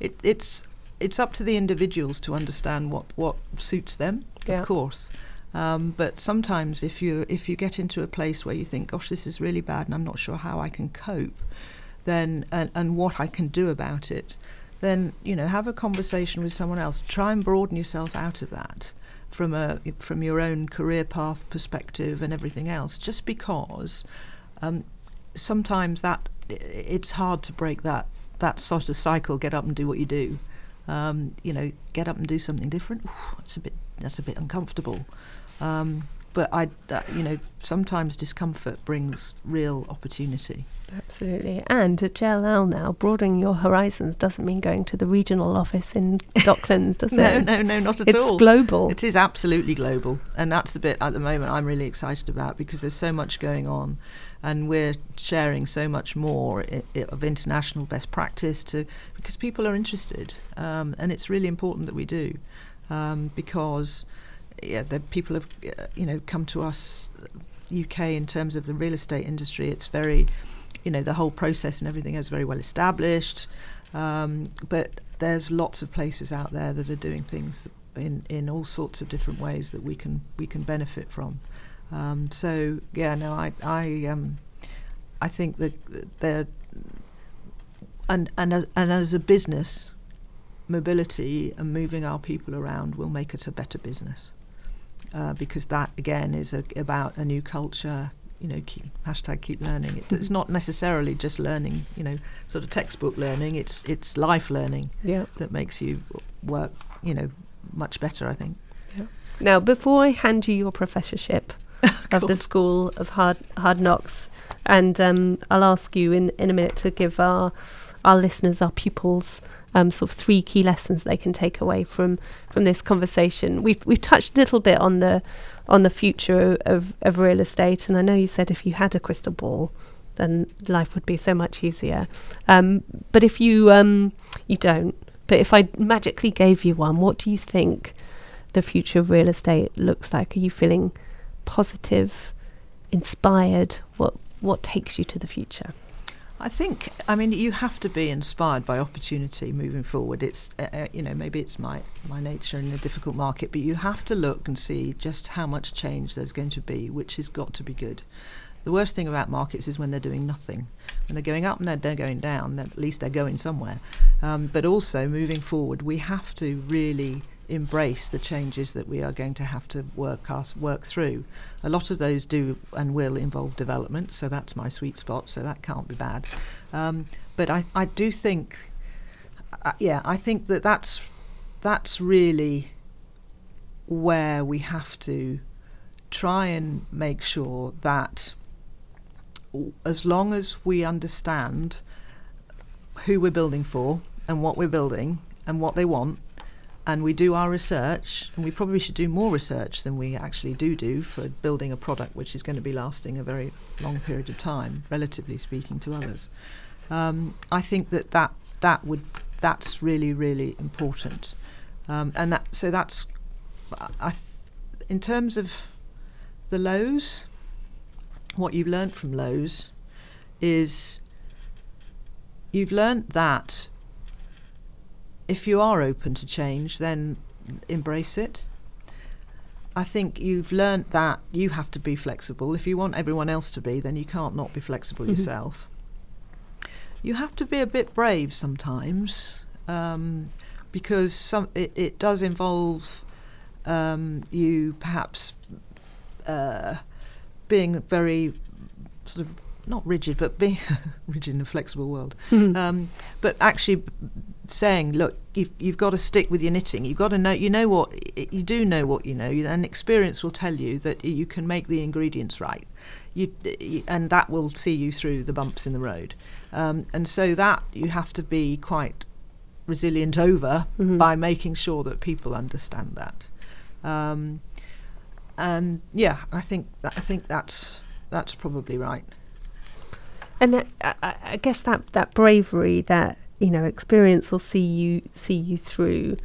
it, it's it's up to the individuals to understand what, what suits them, Yeah. of course. Um, but sometimes if you if you get into a place where you think, gosh, this is really bad and I'm not sure how I can cope, then and, and what I can do about it, then you know have a conversation with someone else. Try and broaden yourself out of that from a from your own career path perspective and everything else. Just because um, sometimes that it's hard to break that that sort of cycle. Get up and do what you do. Um, you know, get up and do something different. Oof, it's a bit that's a bit uncomfortable. Um, but I, uh, you know, sometimes discomfort brings real opportunity. Absolutely. And at JLL now, broadening your horizons doesn't mean going to the regional office in Docklands, does no, it? No, no, no, not at it's all. It's global. It is absolutely global. And that's the bit at the moment I'm really excited about because there's so much going on and we're sharing so much more I- I- of international best practice to because people are interested. Um, and it's really important that we do um, because yeah, the people have, uh, you know, come to us, UK, in terms of the real estate industry. It's very you know the whole process and everything is very well established. Um, but there's lots of places out there that are doing things in, in all sorts of different ways that we can we can benefit from. Um, so yeah, no, I I um, I think that there and and as, and as a business, mobility and moving our people around will make us a better business. Uh, because that again is a, about a new culture, you know, keep, hashtag keep learning. It, it's not necessarily just learning, you know, sort of textbook learning. It's it's life learning yeah. that makes you work, you know, much better. I think. Yeah. Now, before I hand you your professorship of the School of Hard Hard Knocks, and um, I'll ask you in in a minute to give our our listeners, our pupils, um, sort of three key lessons they can take away from from this conversation. We've we've touched a little bit on the on the future of, of real estate, and I know you said if you had a crystal ball, then life would be so much easier. Um, but if you um, you don't, but if I magically gave you one, what do you think the future of real estate looks like? Are you feeling positive, inspired? What what takes you to the future? I think, I mean, you have to be inspired by opportunity moving forward. It's, uh, uh, you know, maybe it's my, my nature in a difficult market, but you have to look and see just how much change there's going to be, which has got to be good. The worst thing about markets is when they're doing nothing. When they're going up and they're, they're going down, at least they're going somewhere. Um, but also, moving forward, we have to really embrace the changes that we are going to have to work us work through. A lot of those do and will involve development, so that's my sweet spot. So that can't be bad. Um, but I, I do think, uh, yeah, I think that that's that's really where we have to try and make sure that as long as we understand who we're building for and what we're building and what they want and we do our research, and we probably should do more research than we actually do do for building a product which is going to be lasting a very long period of time, relatively speaking to others. Um, I think that, that that would that's really really important, um, and that so that's I th- in terms of the lows. What you've learned from lows is you've learned that if you are open to change, then embrace it. I think you've learnt that you have to be flexible. If you want everyone else to be, then you can't not be flexible mm-hmm. yourself. You have to be a bit brave sometimes um, because some it, it does involve um, you perhaps uh, being very sort of not rigid, but being rigid in a flexible world. Mm-hmm. Um, but actually saying, look, you've, you've got to stick with your knitting. You've got to know, you know what, you do know what you know, and experience will tell you that you can make the ingredients right. You, and that will see you through the bumps in the road. Um, and so that you have to be quite resilient over mm-hmm. by making sure that people understand that. Um, and yeah, I think that, I think that's that's probably right. And I, I guess that that bravery, that you know, experience will see you see you through,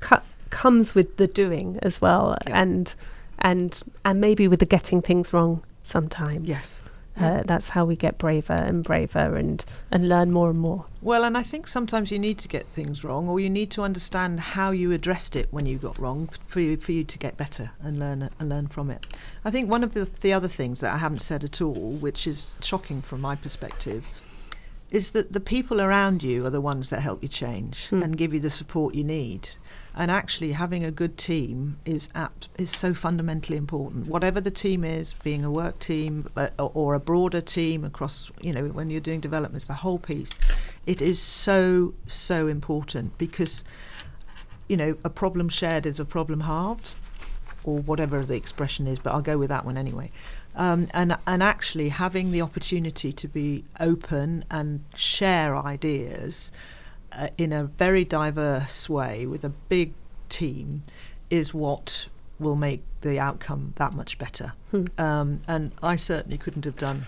cu- comes with the doing as well, yeah. and and and maybe with the getting things wrong sometimes. Yes. Uh, that's how we get braver and braver and, and learn more and more. Well, and I think sometimes you need to get things wrong, or you need to understand how you addressed it when you got wrong for you for you to get better and learn and learn from it. I think one of the the other things that I haven't said at all, which is shocking from my perspective, is that the people around you are the ones that help you change mm. and give you the support you need. And actually, having a good team is apt, is so fundamentally important. Whatever the team is, being a work team uh, or a broader team across, you know, when you're doing developments, the whole piece, it is so so important because, you know, a problem shared is a problem halved. Or whatever the expression is, but I'll go with that one anyway. Um, and and actually having the opportunity to be open and share ideas uh, in a very diverse way with a big team is what will make the outcome that much better. Hmm. Um, and I certainly couldn't have done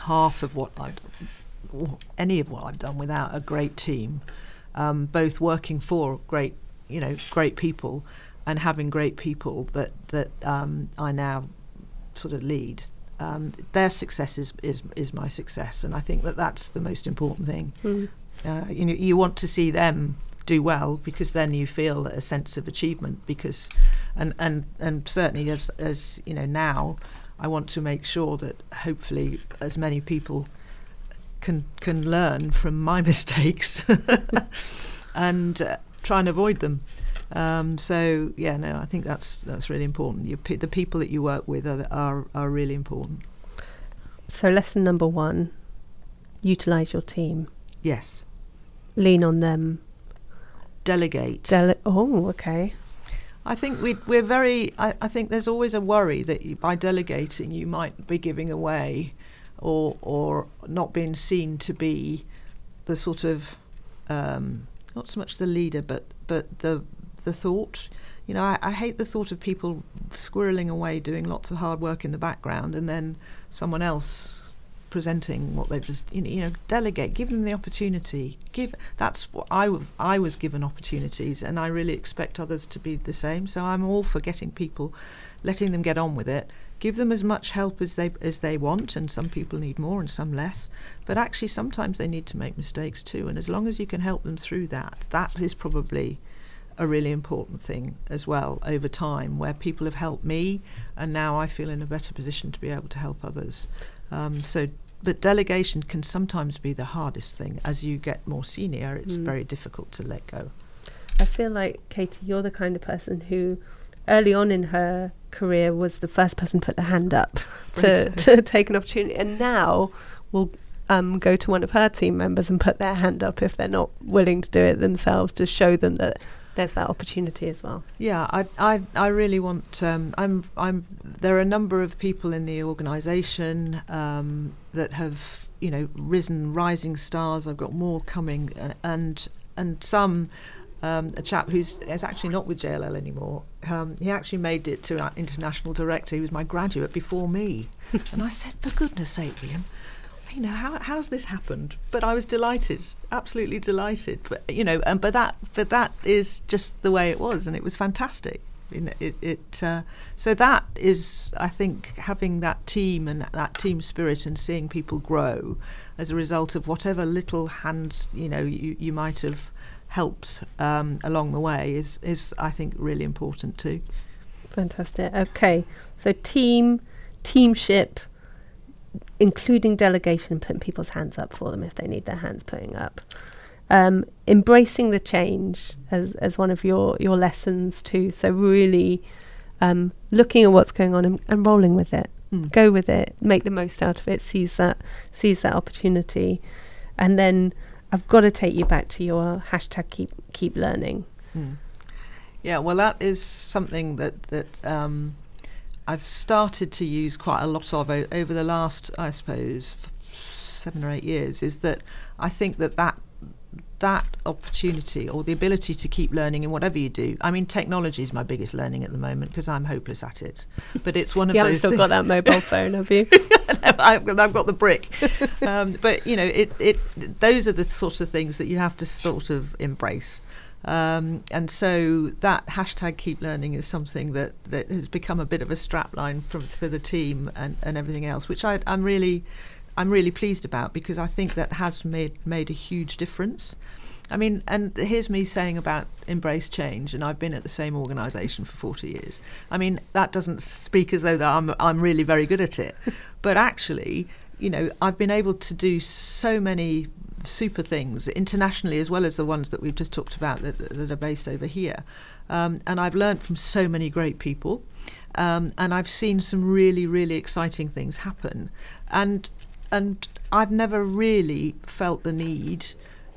half of what I've or any of what I've done without a great team, um, both working for great, you know, great people, and having great people that that um, I now sort of lead. Um, their success is, is is my success, and I think that that's the most important thing. Hmm. Uh, you know, you want to see them do well because then you feel a sense of achievement. Because, and and and certainly as as you know now, I want to make sure that hopefully as many people can can learn from my mistakes and uh, try and avoid them. Um, so yeah, no, I think that's that's really important. You, the people that you work with are are, are really important. So, lesson number one utilize your team, Yes, lean on them. delegate. Dele- oh, okay. I think we we're very. I, I think there's always a worry that you, by delegating you might be giving away, or or not being seen to be the sort of um, not so much the leader, but but the the thought. You know, I, I hate the thought of people squirreling away doing lots of hard work in the background, and then someone else presenting what they've just you know, delegate give them the opportunity. Give that's what I, w- I was given opportunities and I really expect others to be the same. So I'm all for getting people letting them get on with it. Give them as much help as they as they want and some people need more and some less. But actually sometimes they need to make mistakes too and as long as you can help them through that that is probably a really important thing as well over time where people have helped me and now I feel in a better position to be able to help others. Um, so but delegation can sometimes be the hardest thing. As you get more senior it's Mm. very difficult to let go. I feel like, Katie, you're the kind of person who, early on in her career, was the first person to put the hand up to, so- to take an opportunity, and now will um, go to one of her team members and put their hand up if they're not willing to do it themselves to show them that there's that opportunity as well. Yeah, I, I, I really want. Um, I'm, I'm. There are a number of people in the organisation um, that have, you know, risen, rising stars. I've got more coming, uh, and and some. Um, a chap who's is actually not with JLL anymore. Um, he actually made it to international director. He was my graduate before me, and I said, "For goodness' sake, William, you know how how's this happened?" But I was delighted, absolutely delighted. But you know, and but that but that is just the way it was, and it was fantastic. It, it uh, so that is, I think, having that team and that team spirit and seeing people grow as a result of whatever little hands you know you, you might have helped um, along the way is is I think really important too. Fantastic. Okay, so team, teamship, including delegation, and putting people's hands up for them if they need their hands putting up. Um, embracing the change as as one of your your lessons too. So really um, looking at what's going on and, and rolling with it. Mm. Go with it. Make the most out of it. Seize that seize that opportunity, and then I've got to take you back to your hashtag keep keep learning. Mm. Yeah, well, that is something that that um, I've started to use quite a lot of o- over the last, I suppose, seven or eight years. Is that I think that that that opportunity or the ability to keep learning in whatever you do. I mean, technology is my biggest learning at the moment because I'm hopeless at it. But it's one of You haven't those. still got that mobile phone, have you? I've, got- I've got the brick. um, but you know, it, it those are the sorts of things that you have to sort of embrace. Um, and so that hashtag keep learning is something that, that has become a bit of a strapline from for the team and, and everything else, which I, I'm really I'm really pleased about because I think that has made made a huge difference. I mean, and here's me saying about embrace change, and I've been at the same organisation for 40 years. I mean, that doesn't speak as though that I'm I'm really very good at it, but actually, you know, I've been able to do so many super things internationally as well as the ones that we've just talked about that, that are based over here. Um, and I've learned from so many great people, um, and I've seen some really, really exciting things happen. And and I've never really felt the need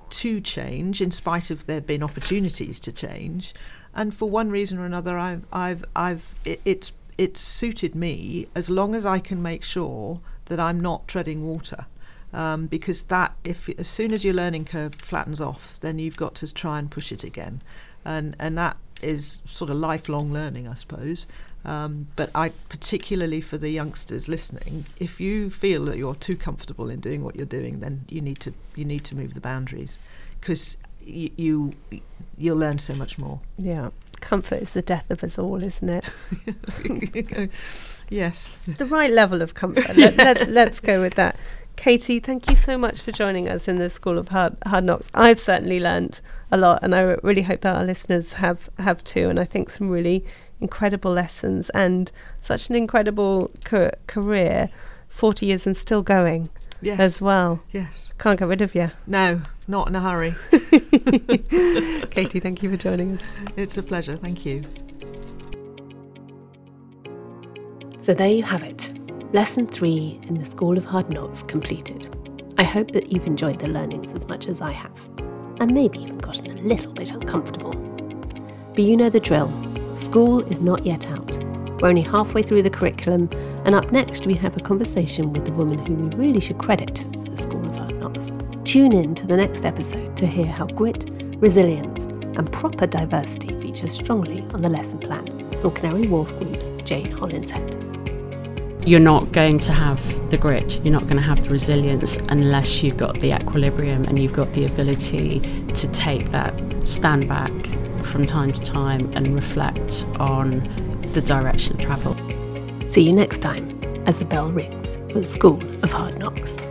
to change in spite of there being opportunities to change. And for one reason or another, I've, I've, I've, it, it's, it's suited me as long as I can make sure that I'm not treading water. Um, because that, if as soon as your learning curve flattens off, then you've got to try and push it again, and and that is sort of lifelong learning, I suppose. Um, but I, particularly for the youngsters listening, if you feel that you're too comfortable in doing what you're doing, then you need to you need to move the boundaries, because y- you you'll learn so much more. Yeah, comfort is the death of us all, isn't it? yes, the right level of comfort. let, let, let's go with that. Katie, thank you so much for joining us in the School of Hard, Hard Knocks. I've certainly learned a lot, and I really hope that our listeners have have too. And I think some really incredible lessons and such an incredible ca- career, forty years and still going. Yes. As well. Yes. Can't get rid of you. No, not in a hurry. Katie, thank you for joining us. It's a pleasure. Thank you. So there you have it. Lesson 3 in the School of Hard Knocks completed. I hope that you've enjoyed the learnings as much as I have, and maybe even gotten a little bit uncomfortable. But you know the drill school is not yet out. We're only halfway through the curriculum, and up next we have a conversation with the woman who we really should credit for the School of Hard Knocks. Tune in to the next episode to hear how grit, resilience, and proper diversity feature strongly on the lesson plan from Canary Wharf Group's Jane Hollinshead you're not going to have the grit, you're not going to have the resilience unless you've got the equilibrium and you've got the ability to take that stand back from time to time and reflect on the direction of travel. See you next time as the bell rings for the School of Hard Knocks.